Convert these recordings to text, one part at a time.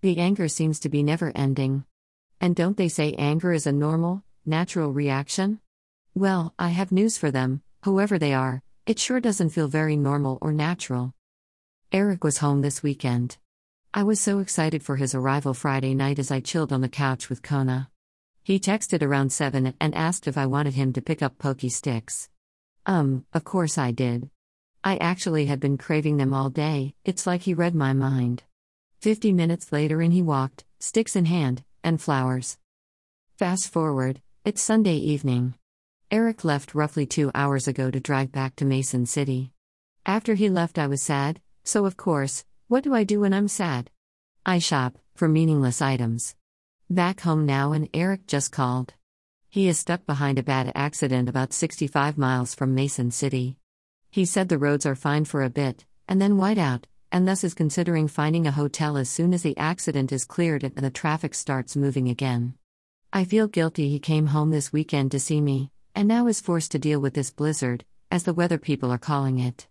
The anger seems to be never ending. And don't they say anger is a normal, natural reaction? Well, I have news for them, whoever they are, it sure doesn't feel very normal or natural. Eric was home this weekend. I was so excited for his arrival Friday night as I chilled on the couch with Kona. He texted around 7 and asked if I wanted him to pick up pokey sticks. Um, of course I did. I actually had been craving them all day, it's like he read my mind. Fifty minutes later, in he walked, sticks in hand, and flowers. Fast forward, it's Sunday evening. Eric left roughly two hours ago to drive back to Mason City. After he left, I was sad, so of course, what do I do when I'm sad? I shop, for meaningless items. Back home now, and Eric just called. He is stuck behind a bad accident about 65 miles from Mason City. He said the roads are fine for a bit, and then white out, and thus is considering finding a hotel as soon as the accident is cleared and the traffic starts moving again. I feel guilty he came home this weekend to see me, and now is forced to deal with this blizzard, as the weather people are calling it.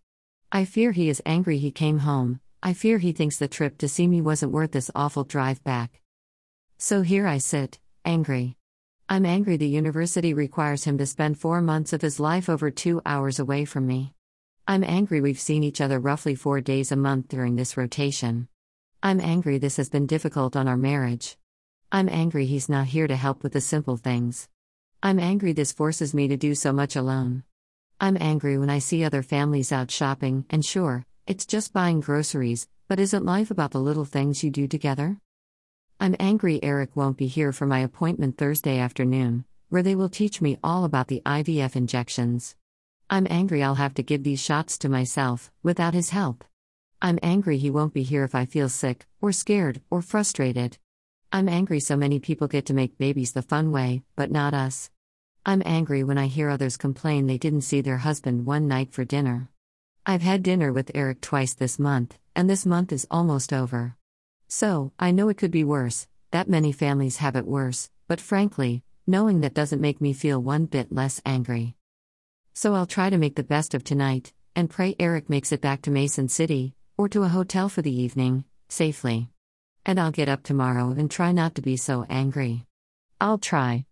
I fear he is angry he came home, I fear he thinks the trip to see me wasn't worth this awful drive back. So here I sit, angry. I'm angry the university requires him to spend four months of his life over two hours away from me. I'm angry we've seen each other roughly four days a month during this rotation. I'm angry this has been difficult on our marriage. I'm angry he's not here to help with the simple things. I'm angry this forces me to do so much alone. I'm angry when I see other families out shopping, and sure, it's just buying groceries, but isn't life about the little things you do together? I'm angry Eric won't be here for my appointment Thursday afternoon, where they will teach me all about the IVF injections. I'm angry I'll have to give these shots to myself, without his help. I'm angry he won't be here if I feel sick, or scared, or frustrated. I'm angry so many people get to make babies the fun way, but not us. I'm angry when I hear others complain they didn't see their husband one night for dinner. I've had dinner with Eric twice this month, and this month is almost over. So, I know it could be worse, that many families have it worse, but frankly, knowing that doesn't make me feel one bit less angry. So I'll try to make the best of tonight, and pray Eric makes it back to Mason City, or to a hotel for the evening, safely. And I'll get up tomorrow and try not to be so angry. I'll try.